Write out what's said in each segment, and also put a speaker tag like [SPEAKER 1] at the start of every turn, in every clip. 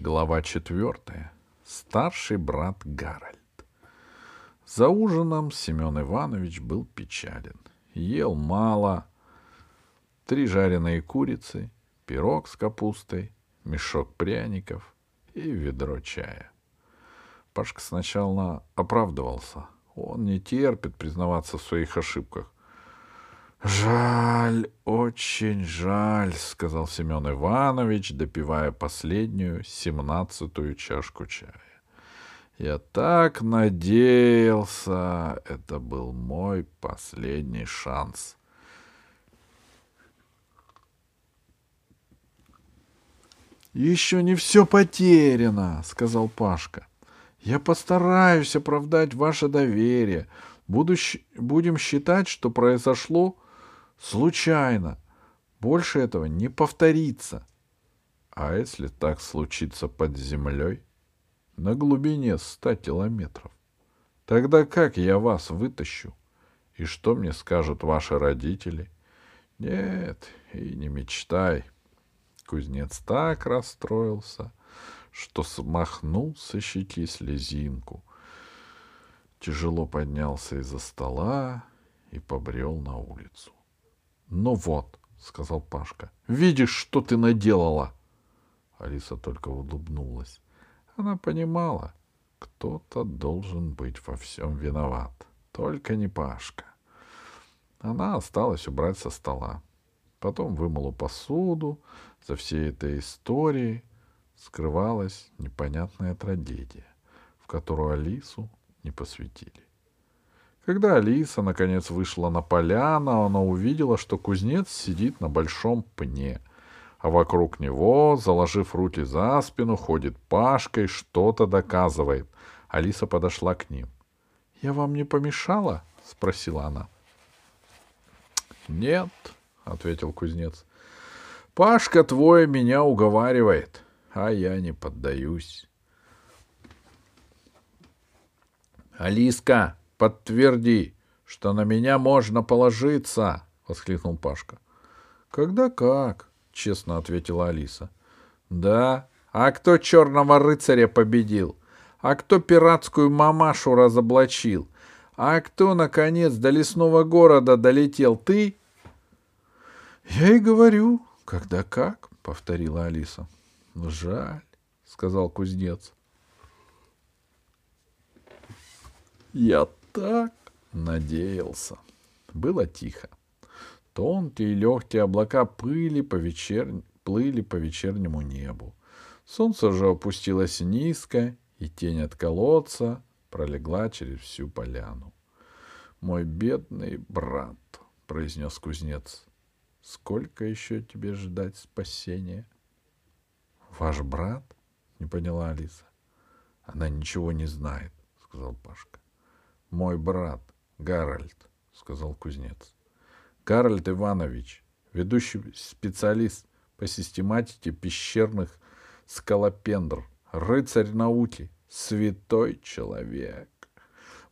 [SPEAKER 1] Глава четвертая. Старший брат Гарольд. За ужином Семен Иванович был печален. Ел мало. Три жареные курицы, пирог с капустой, мешок пряников и ведро чая. Пашка сначала оправдывался. Он не терпит признаваться в своих ошибках. «Жаль, очень жаль», — сказал Семен Иванович, допивая последнюю, семнадцатую чашку чая. «Я так надеялся, это был мой последний шанс». «Еще не все потеряно», — сказал Пашка. «Я постараюсь оправдать ваше доверие. Буду, будем считать, что произошло случайно. Больше этого не повторится. А если так случится под землей? На глубине ста километров. Тогда как я вас вытащу? И что мне скажут ваши родители? Нет, и не мечтай. Кузнец так расстроился, что смахнул со щеки слезинку. Тяжело поднялся из-за стола и побрел на улицу. Ну вот, сказал Пашка. Видишь, что ты наделала? Алиса только улыбнулась. Она понимала, кто-то должен быть во всем виноват. Только не Пашка. Она осталась убрать со стола. Потом вымыла посуду. За всей этой историей скрывалась непонятная трагедия, в которую Алису не посвятили. Когда Алиса наконец вышла на поляну, она увидела, что кузнец сидит на большом пне, а вокруг него, заложив руки за спину, ходит Пашка и что-то доказывает. Алиса подошла к ним. — Я вам не помешала? — спросила она. — Нет, — ответил кузнец. — Пашка твой меня уговаривает, а я не поддаюсь. — Алиска, Подтверди, что на меня можно положиться, воскликнул Пашка. Когда как? честно ответила Алиса. Да. А кто черного рыцаря победил? А кто пиратскую мамашу разоблачил? А кто, наконец, до лесного города долетел? Ты? Я и говорю, когда как, повторила Алиса. Жаль, сказал кузнец. Я так надеялся. Было тихо. Тонкие легкие облака пыли по вечер... плыли по вечернему небу. Солнце же опустилось низко, и тень от колодца пролегла через всю поляну. «Мой бедный брат», — произнес кузнец, — «сколько еще тебе ждать спасения?» «Ваш брат?» — не поняла Алиса. «Она ничего не знает», — сказал Пашка. Мой брат Гарольд, сказал кузнец. Гарольд Иванович, ведущий специалист по систематике пещерных скалопендр, рыцарь науки, святой человек.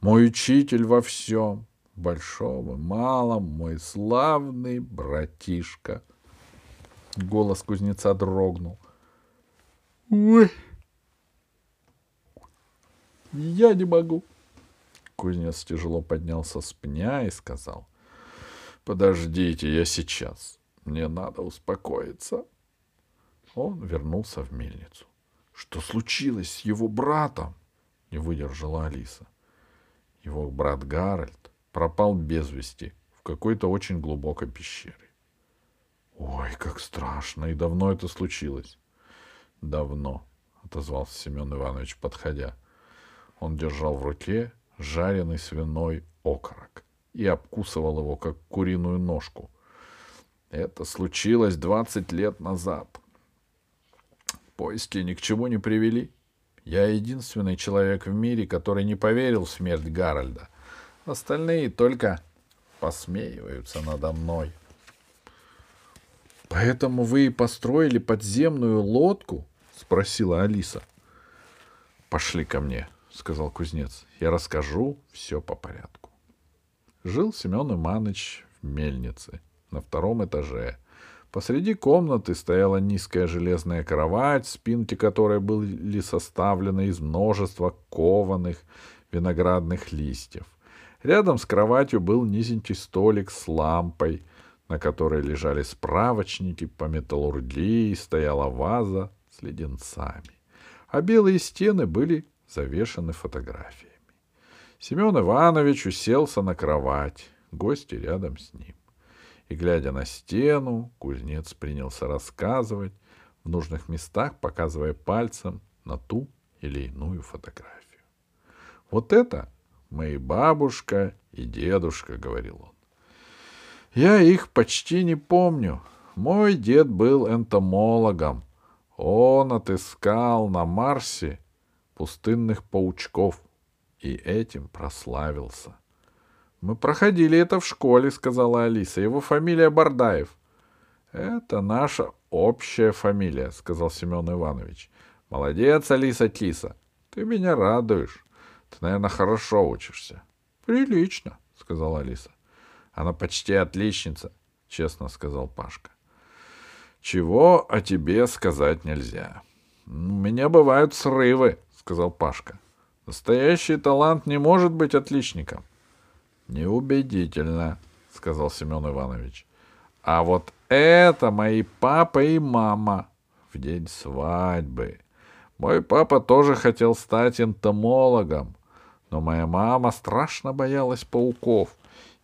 [SPEAKER 1] Мой учитель во всем, большом и малом, мой славный братишка. Голос кузнеца дрогнул. Ой, я не могу. Кузнец тяжело поднялся с пня и сказал. — Подождите, я сейчас. Мне надо успокоиться. Он вернулся в мельницу. — Что случилось с его братом? — не выдержала Алиса. Его брат Гарольд пропал без вести в какой-то очень глубокой пещере. — Ой, как страшно! И давно это случилось? — Давно, — отозвался Семен Иванович, подходя. Он держал в руке жареный свиной окорок и обкусывал его, как куриную ножку. Это случилось двадцать лет назад. Поиски ни к чему не привели. Я единственный человек в мире, который не поверил в смерть Гарольда. Остальные только посмеиваются надо мной. — Поэтому вы и построили подземную лодку? — спросила Алиса. — Пошли ко мне, сказал кузнец. Я расскажу все по порядку. Жил Семен Иманыч в мельнице на втором этаже. Посреди комнаты стояла низкая железная кровать, спинки которой были составлены из множества кованых виноградных листьев. Рядом с кроватью был низенький столик с лампой, на которой лежали справочники по металлургии, стояла ваза с леденцами. А белые стены были завешаны фотографиями. Семен Иванович уселся на кровать, гости рядом с ним. И, глядя на стену, кузнец принялся рассказывать, в нужных местах показывая пальцем на ту или иную фотографию. Вот это мои бабушка и дедушка, — говорил он. Я их почти не помню. Мой дед был энтомологом. Он отыскал на Марсе пустынных паучков и этим прославился. Мы проходили это в школе, сказала Алиса. Его фамилия Бардаев. Это наша общая фамилия, сказал Семен Иванович. Молодец, Алиса Киса. Ты меня радуешь. Ты, наверное, хорошо учишься. Прилично, сказала Алиса. Она почти отличница, честно сказал Пашка. Чего о тебе сказать нельзя. У меня бывают срывы, сказал Пашка. Настоящий талант не может быть отличником. Неубедительно, сказал Семен Иванович. А вот это мои папа и мама в день свадьбы. Мой папа тоже хотел стать энтомологом, но моя мама страшно боялась пауков,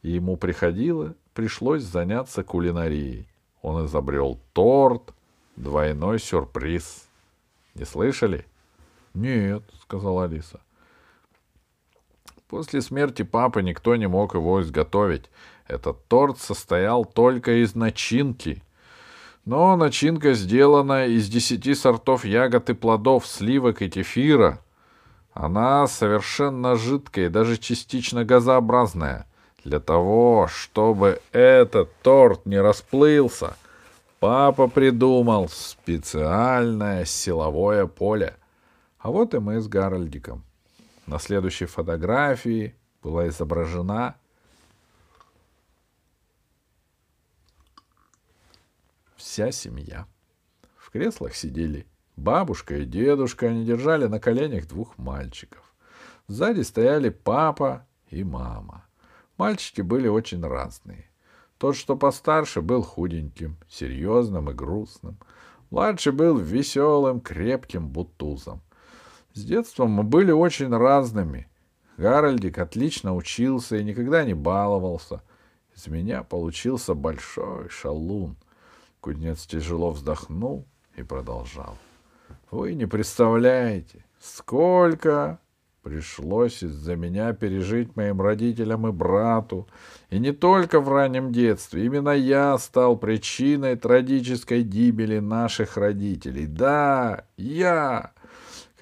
[SPEAKER 1] и ему приходило, пришлось заняться кулинарией. Он изобрел торт, двойной сюрприз. Не слышали? — Нет, — сказала Алиса. После смерти папы никто не мог его изготовить. Этот торт состоял только из начинки. Но начинка сделана из десяти сортов ягод и плодов, сливок и кефира. Она совершенно жидкая и даже частично газообразная. Для того, чтобы этот торт не расплылся, папа придумал специальное силовое поле. А вот и мы с Гарольдиком. На следующей фотографии была изображена вся семья. В креслах сидели бабушка и дедушка, они держали на коленях двух мальчиков. Сзади стояли папа и мама. Мальчики были очень разные. Тот, что постарше, был худеньким, серьезным и грустным. Младший был веселым, крепким бутузом. С детства мы были очень разными. Гарольдик отлично учился и никогда не баловался. Из меня получился большой шалун. Кузнец тяжело вздохнул и продолжал. Вы не представляете, сколько пришлось из-за меня пережить моим родителям и брату. И не только в раннем детстве. Именно я стал причиной трагической гибели наших родителей. Да, я!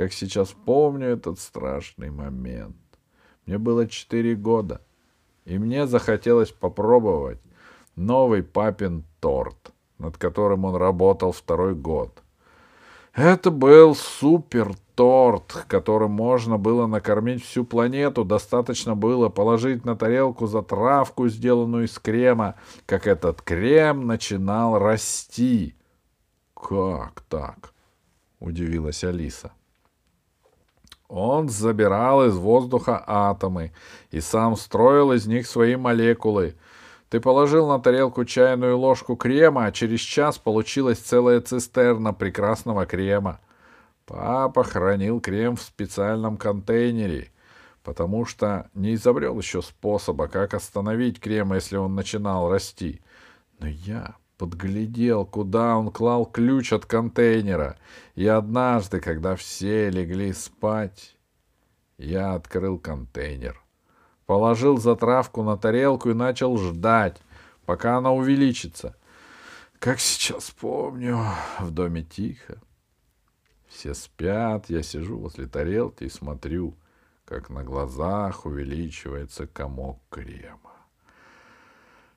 [SPEAKER 1] Как сейчас помню этот страшный момент. Мне было четыре года, и мне захотелось попробовать новый папин торт, над которым он работал второй год. Это был супер торт, которым можно было накормить всю планету. Достаточно было положить на тарелку затравку, сделанную из крема, как этот крем начинал расти. «Как так?» — удивилась Алиса. Он забирал из воздуха атомы и сам строил из них свои молекулы. Ты положил на тарелку чайную ложку крема, а через час получилась целая цистерна прекрасного крема. Папа хранил крем в специальном контейнере, потому что не изобрел еще способа, как остановить крем, если он начинал расти. Но я подглядел, куда он клал ключ от контейнера, и однажды, когда все легли спать, я открыл контейнер, положил затравку на тарелку и начал ждать, пока она увеличится. Как сейчас помню, в доме тихо. Все спят, я сижу возле тарелки и смотрю, как на глазах увеличивается комок крема.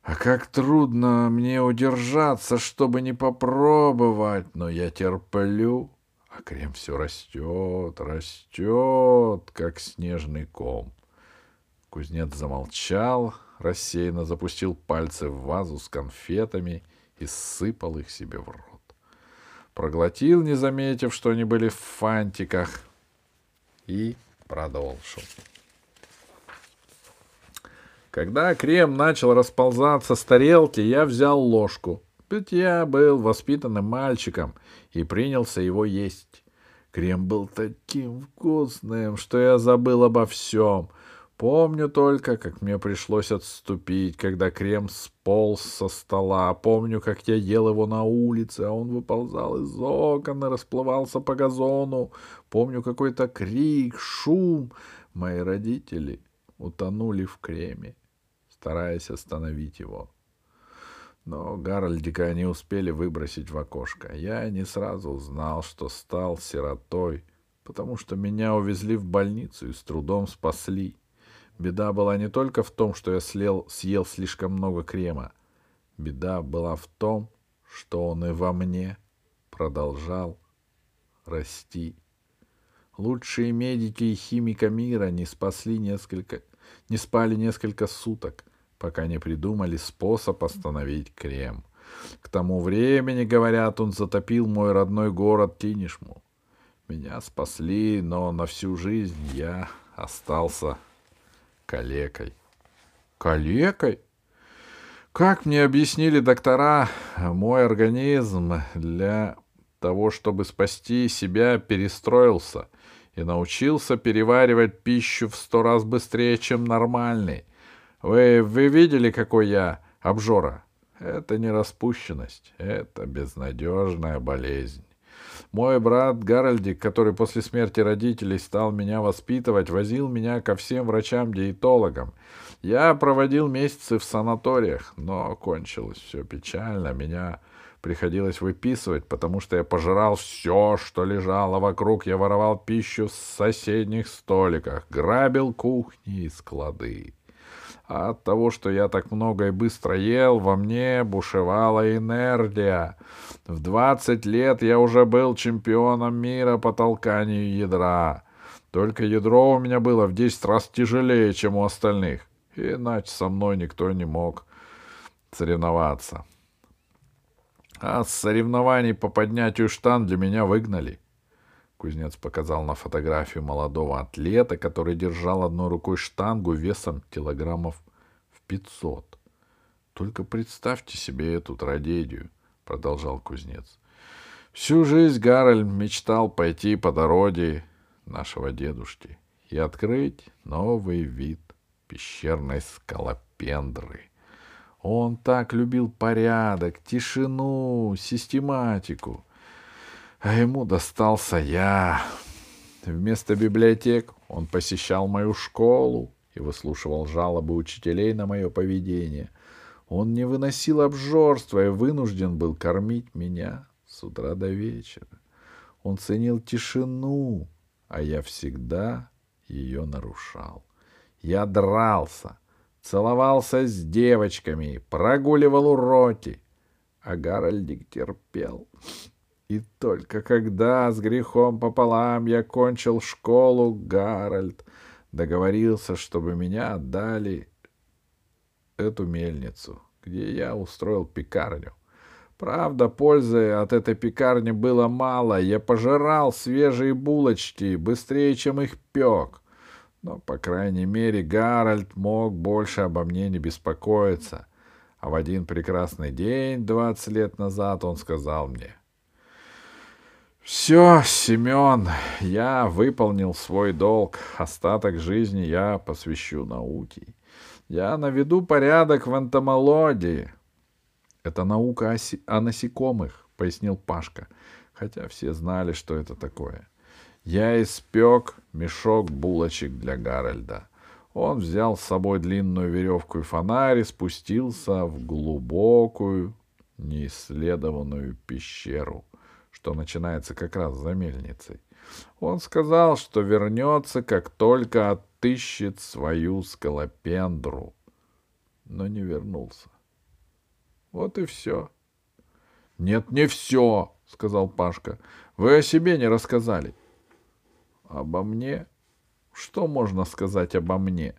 [SPEAKER 1] А как трудно мне удержаться, чтобы не попробовать, но я терплю, а крем все растет, растет, как снежный ком. Кузнец замолчал, рассеянно запустил пальцы в вазу с конфетами и сыпал их себе в рот. Проглотил, не заметив, что они были в фантиках, и продолжил. Когда крем начал расползаться с тарелки, я взял ложку. Ведь я был воспитанным мальчиком и принялся его есть. Крем был таким вкусным, что я забыл обо всем. Помню только, как мне пришлось отступить, когда крем сполз со стола. Помню, как я ел его на улице, а он выползал из окон и расплывался по газону. Помню какой-то крик, шум. Мои родители утонули в креме стараясь остановить его. Но Гарольдика не успели выбросить в окошко. Я не сразу узнал, что стал сиротой, потому что меня увезли в больницу и с трудом спасли. Беда была не только в том, что я слел, съел слишком много крема. Беда была в том, что он и во мне продолжал расти. Лучшие медики и химика мира не спасли несколько, не спали несколько суток пока не придумали способ остановить крем. К тому времени, говорят, он затопил мой родной город Тинишму. Меня спасли, но на всю жизнь я остался калекой. Калекой? Как мне объяснили доктора, мой организм для того, чтобы спасти себя, перестроился и научился переваривать пищу в сто раз быстрее, чем нормальный. Вы, вы видели, какой я обжора? Это не распущенность, это безнадежная болезнь. Мой брат Гарольдик, который после смерти родителей стал меня воспитывать, возил меня ко всем врачам-диетологам. Я проводил месяцы в санаториях, но кончилось все печально. Меня приходилось выписывать, потому что я пожирал все, что лежало вокруг. Я воровал пищу с соседних столиках, грабил кухни и склады. А от того, что я так много и быстро ел, во мне бушевала энергия. В двадцать лет я уже был чемпионом мира по толканию ядра. Только ядро у меня было в десять раз тяжелее, чем у остальных. Иначе со мной никто не мог соревноваться. А с соревнований по поднятию штанги меня выгнали. Кузнец показал на фотографию молодого атлета, который держал одной рукой штангу весом килограммов в пятьсот. Только представьте себе эту трагедию, продолжал кузнец. Всю жизнь Гарольд мечтал пойти по дороге нашего дедушки и открыть новый вид пещерной скалопендры. Он так любил порядок, тишину, систематику — а ему достался я. Вместо библиотек он посещал мою школу и выслушивал жалобы учителей на мое поведение. Он не выносил обжорства и вынужден был кормить меня с утра до вечера. Он ценил тишину, а я всегда ее нарушал. Я дрался, целовался с девочками, прогуливал уроки, а Гарольдик терпел. И только когда с грехом пополам я кончил школу, Гарольд договорился, чтобы меня отдали эту мельницу, где я устроил пекарню. Правда, пользы от этой пекарни было мало. Я пожирал свежие булочки быстрее, чем их пек. Но, по крайней мере, Гарольд мог больше обо мне не беспокоиться. А в один прекрасный день, двадцать лет назад, он сказал мне — все, Семен, я выполнил свой долг. Остаток жизни я посвящу науке. Я наведу порядок в энтомологии. Это наука о, си- о насекомых, пояснил Пашка, хотя все знали, что это такое. Я испек мешок булочек для Гарольда. Он взял с собой длинную веревку и фонарь и спустился в глубокую, неисследованную пещеру — что начинается как раз за мельницей. Он сказал, что вернется, как только отыщет свою скалопендру, но не вернулся. Вот и все. — Нет, не все, — сказал Пашка. — Вы о себе не рассказали. — Обо мне? Что можно сказать обо мне?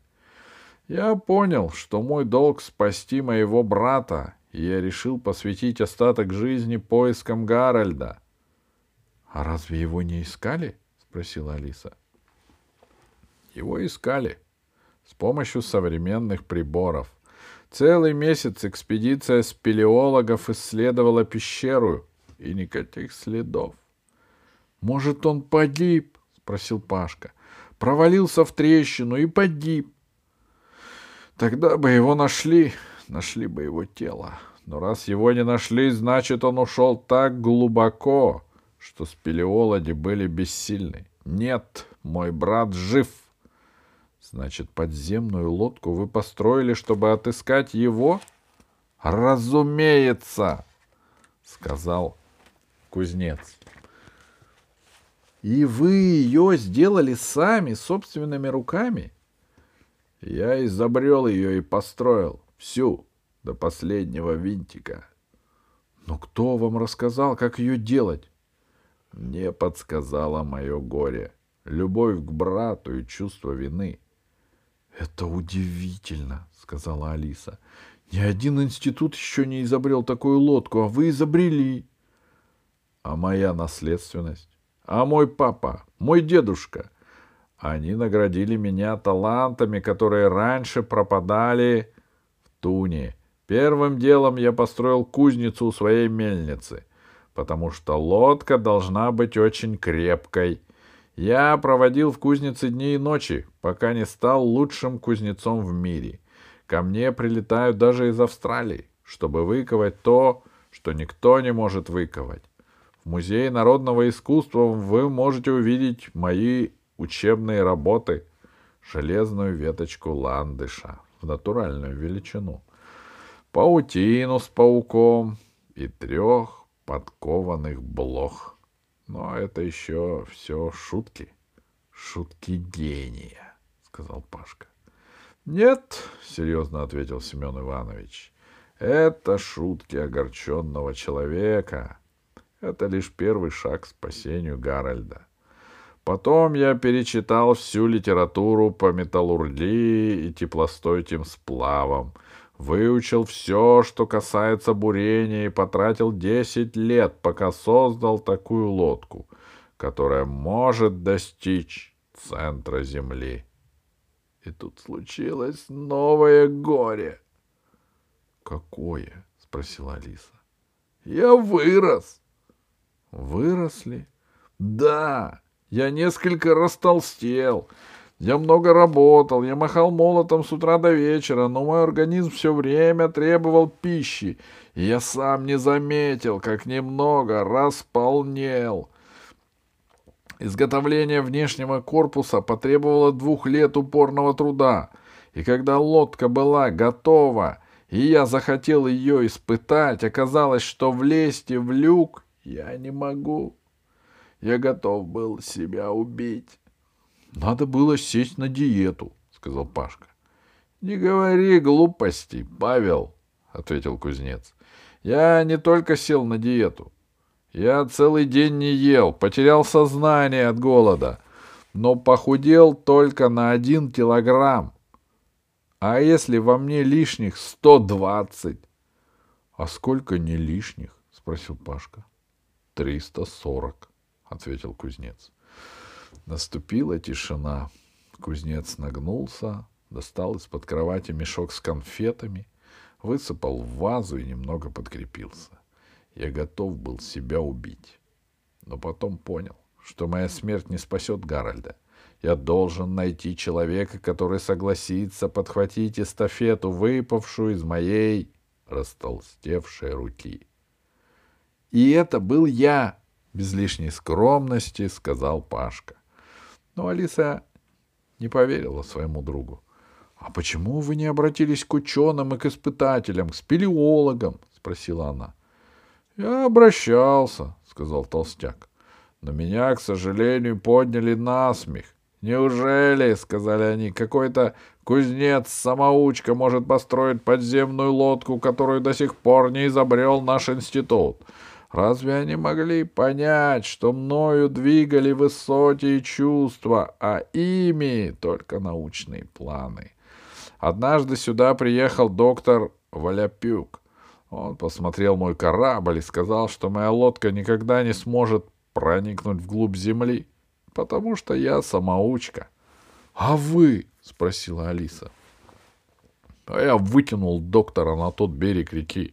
[SPEAKER 1] Я понял, что мой долг спасти моего брата и я решил посвятить остаток жизни поискам Гарольда. — А разве его не искали? — спросила Алиса. — Его искали с помощью современных приборов. Целый месяц экспедиция спелеологов исследовала пещеру, и никаких следов. — Может, он погиб? — спросил Пашка. — Провалился в трещину и погиб. Тогда бы его нашли, нашли бы его тело. Но раз его не нашли, значит, он ушел так глубоко, что спелеологи были бессильны. Нет, мой брат жив. Значит, подземную лодку вы построили, чтобы отыскать его? Разумеется, сказал кузнец. И вы ее сделали сами, собственными руками? Я изобрел ее и построил. Всю, до последнего винтика. Но кто вам рассказал, как ее делать? Мне подсказало мое горе. Любовь к брату и чувство вины. Это удивительно, сказала Алиса. Ни один институт еще не изобрел такую лодку, а вы изобрели. А моя наследственность? А мой папа? Мой дедушка? Они наградили меня талантами, которые раньше пропадали в туне. Первым делом я построил кузницу у своей мельницы, потому что лодка должна быть очень крепкой. Я проводил в кузнице дни и ночи, пока не стал лучшим кузнецом в мире. Ко мне прилетают даже из Австралии, чтобы выковать то, что никто не может выковать. В Музее народного искусства вы можете увидеть мои учебные работы, железную веточку ландыша в натуральную величину, паутину с пауком и трех подкованных блох. Но это еще все шутки, шутки гения, сказал Пашка. Нет, серьезно ответил Семен Иванович, это шутки огорченного человека. Это лишь первый шаг к спасению Гарольда. Потом я перечитал всю литературу по металлургии и теплостойким сплавам, выучил все, что касается бурения, и потратил десять лет, пока создал такую лодку, которая может достичь центра Земли. И тут случилось новое горе. — Какое? — спросила Алиса. — Я вырос. — Выросли? — Да. Я несколько растолстел. Я много работал, я махал молотом с утра до вечера, но мой организм все время требовал пищи, и я сам не заметил, как немного располнел. Изготовление внешнего корпуса потребовало двух лет упорного труда, и когда лодка была готова, и я захотел ее испытать, оказалось, что влезть в люк я не могу. Я готов был себя убить. — Надо было сесть на диету, — сказал Пашка. — Не говори глупостей, Павел, — ответил кузнец. — Я не только сел на диету. Я целый день не ел, потерял сознание от голода, но похудел только на один килограмм. А если во мне лишних сто двадцать? — А сколько не лишних? — спросил Пашка. — Триста сорок. — ответил кузнец. Наступила тишина. Кузнец нагнулся, достал из-под кровати мешок с конфетами, высыпал в вазу и немного подкрепился. Я готов был себя убить. Но потом понял, что моя смерть не спасет Гарольда. Я должен найти человека, который согласится подхватить эстафету, выпавшую из моей растолстевшей руки. И это был я, без лишней скромности сказал Пашка. Но Алиса не поверила своему другу. — А почему вы не обратились к ученым и к испытателям, к спелеологам? — спросила она. — Я обращался, — сказал толстяк. — Но меня, к сожалению, подняли на смех. Неужели, — сказали они, — какой-то кузнец-самоучка может построить подземную лодку, которую до сих пор не изобрел наш институт? — Разве они могли понять, что мною двигали высокие чувства, а ими только научные планы? Однажды сюда приехал доктор Валяпюк. Он посмотрел мой корабль и сказал, что моя лодка никогда не сможет проникнуть вглубь земли, потому что я самоучка. — А вы? — спросила Алиса. — А я вытянул доктора на тот берег реки,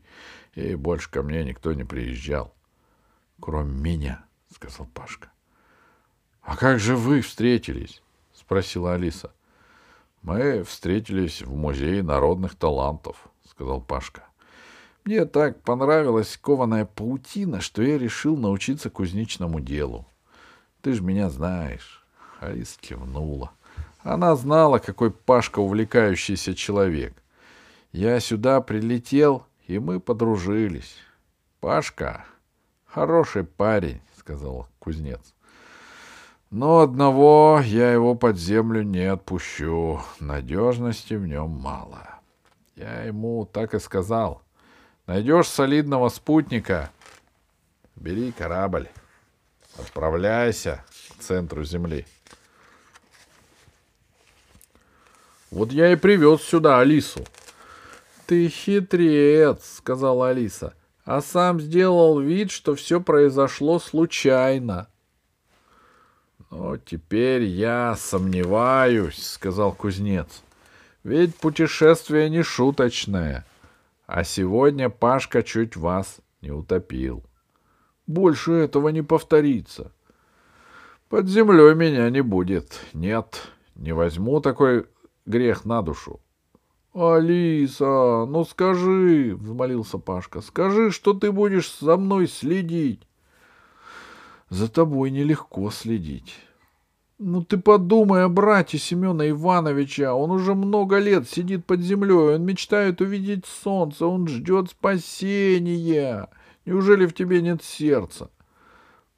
[SPEAKER 1] и больше ко мне никто не приезжал. — Кроме меня, — сказал Пашка. — А как же вы встретились? — спросила Алиса. — Мы встретились в Музее народных талантов, — сказал Пашка. Мне так понравилась кованая паутина, что я решил научиться кузнечному делу. Ты же меня знаешь. Алиса кивнула. Она знала, какой Пашка увлекающийся человек. Я сюда прилетел, и мы подружились. Пашка — хороший парень, — сказал кузнец. Но одного я его под землю не отпущу. Надежности в нем мало. Я ему так и сказал. Найдешь солидного спутника, бери корабль. Отправляйся к центру Земли. Вот я и привез сюда Алису. Ты хитрец, сказала Алиса, а сам сделал вид, что все произошло случайно. Но теперь я сомневаюсь, сказал кузнец. Ведь путешествие не шуточное. А сегодня Пашка чуть вас не утопил. Больше этого не повторится. Под землей меня не будет. Нет, не возьму такой грех на душу. Алиса, ну скажи, взмолился Пашка, скажи, что ты будешь за мной следить. За тобой нелегко следить. Ну ты подумай о брате Семена Ивановича. Он уже много лет сидит под землей. Он мечтает увидеть солнце. Он ждет спасения. Неужели в тебе нет сердца?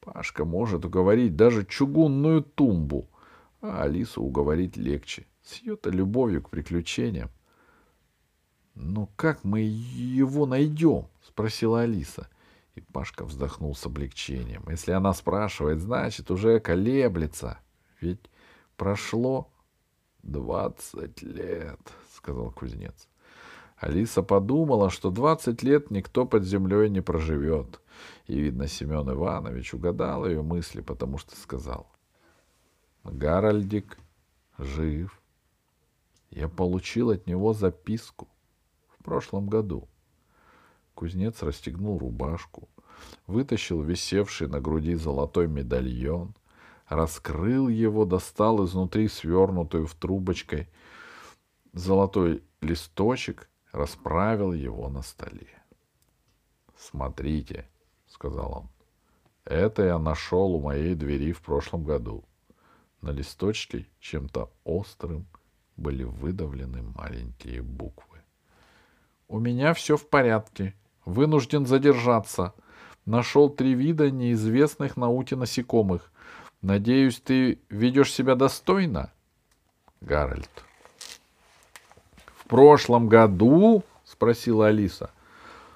[SPEAKER 1] Пашка может уговорить даже чугунную тумбу, а Алису уговорить легче, с ее-то любовью к приключениям. — Ну как мы его найдем? — спросила Алиса. И Пашка вздохнул с облегчением. Если она спрашивает, значит, уже колеблется. Ведь прошло двадцать лет, — сказал кузнец. Алиса подумала, что двадцать лет никто под землей не проживет. И, видно, Семен Иванович угадал ее мысли, потому что сказал. Гарольдик жив. Я получил от него записку в прошлом году. Кузнец расстегнул рубашку, вытащил висевший на груди золотой медальон, раскрыл его, достал изнутри свернутую в трубочкой золотой листочек расправил его на столе. «Смотрите», — сказал он, — «это я нашел у моей двери в прошлом году». На листочке чем-то острым были выдавлены маленькие буквы. «У меня все в порядке. Вынужден задержаться. Нашел три вида неизвестных науке насекомых. Надеюсь, ты ведешь себя достойно?» Гарольд прошлом году? — спросила Алиса.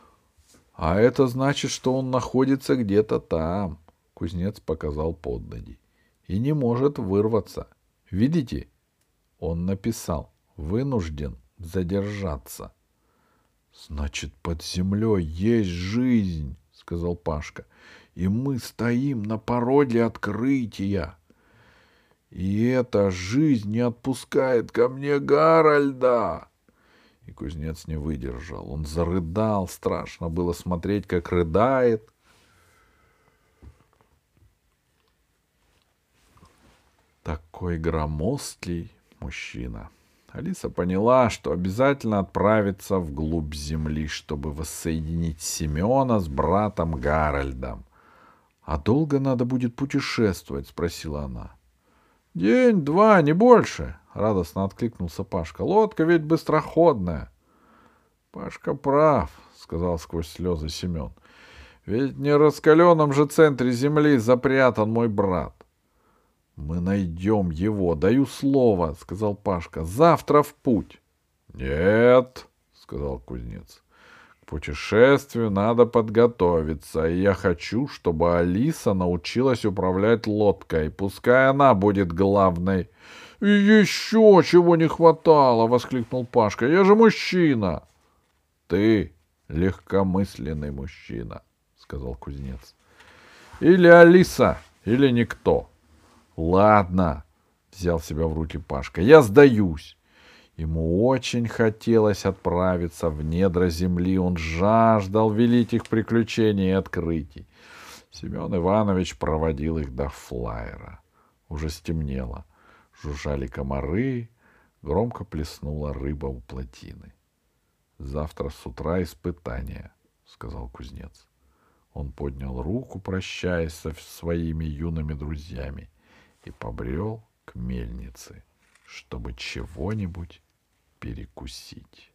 [SPEAKER 1] — А это значит, что он находится где-то там, — кузнец показал под ноги, — и не может вырваться. Видите? Он написал «вынужден задержаться». — Значит, под землей есть жизнь, — сказал Пашка, — и мы стоим на пороге открытия. И эта жизнь не отпускает ко мне Гарольда. И кузнец не выдержал. Он зарыдал. Страшно было смотреть, как рыдает. Такой громоздкий мужчина. Алиса поняла, что обязательно отправится вглубь земли, чтобы воссоединить Семена с братом Гарольдом. — А долго надо будет путешествовать? — спросила она. — День-два, не больше, радостно откликнулся Пашка. Лодка ведь быстроходная. Пашка прав, сказал сквозь слезы Семен. Ведь не в раскаленном же центре земли запрятан мой брат. Мы найдем его, даю слово, сказал Пашка. Завтра в путь. Нет, сказал кузнец. К путешествию надо подготовиться, и я хочу, чтобы Алиса научилась управлять лодкой. Пускай она будет главной. Еще чего не хватало, воскликнул Пашка. Я же мужчина. Ты легкомысленный мужчина, — сказал кузнец. Или Алиса, или никто. Ладно, — взял себя в руки Пашка, — я сдаюсь. Ему очень хотелось отправиться в недра земли, он жаждал великих приключений и открытий. Семен Иванович проводил их до флайера. Уже стемнело. Жужжали комары, громко плеснула рыба у плотины. Завтра с утра испытание, сказал кузнец. Он поднял руку, прощаясь со своими юными друзьями, и побрел к мельнице, чтобы чего-нибудь перекусить.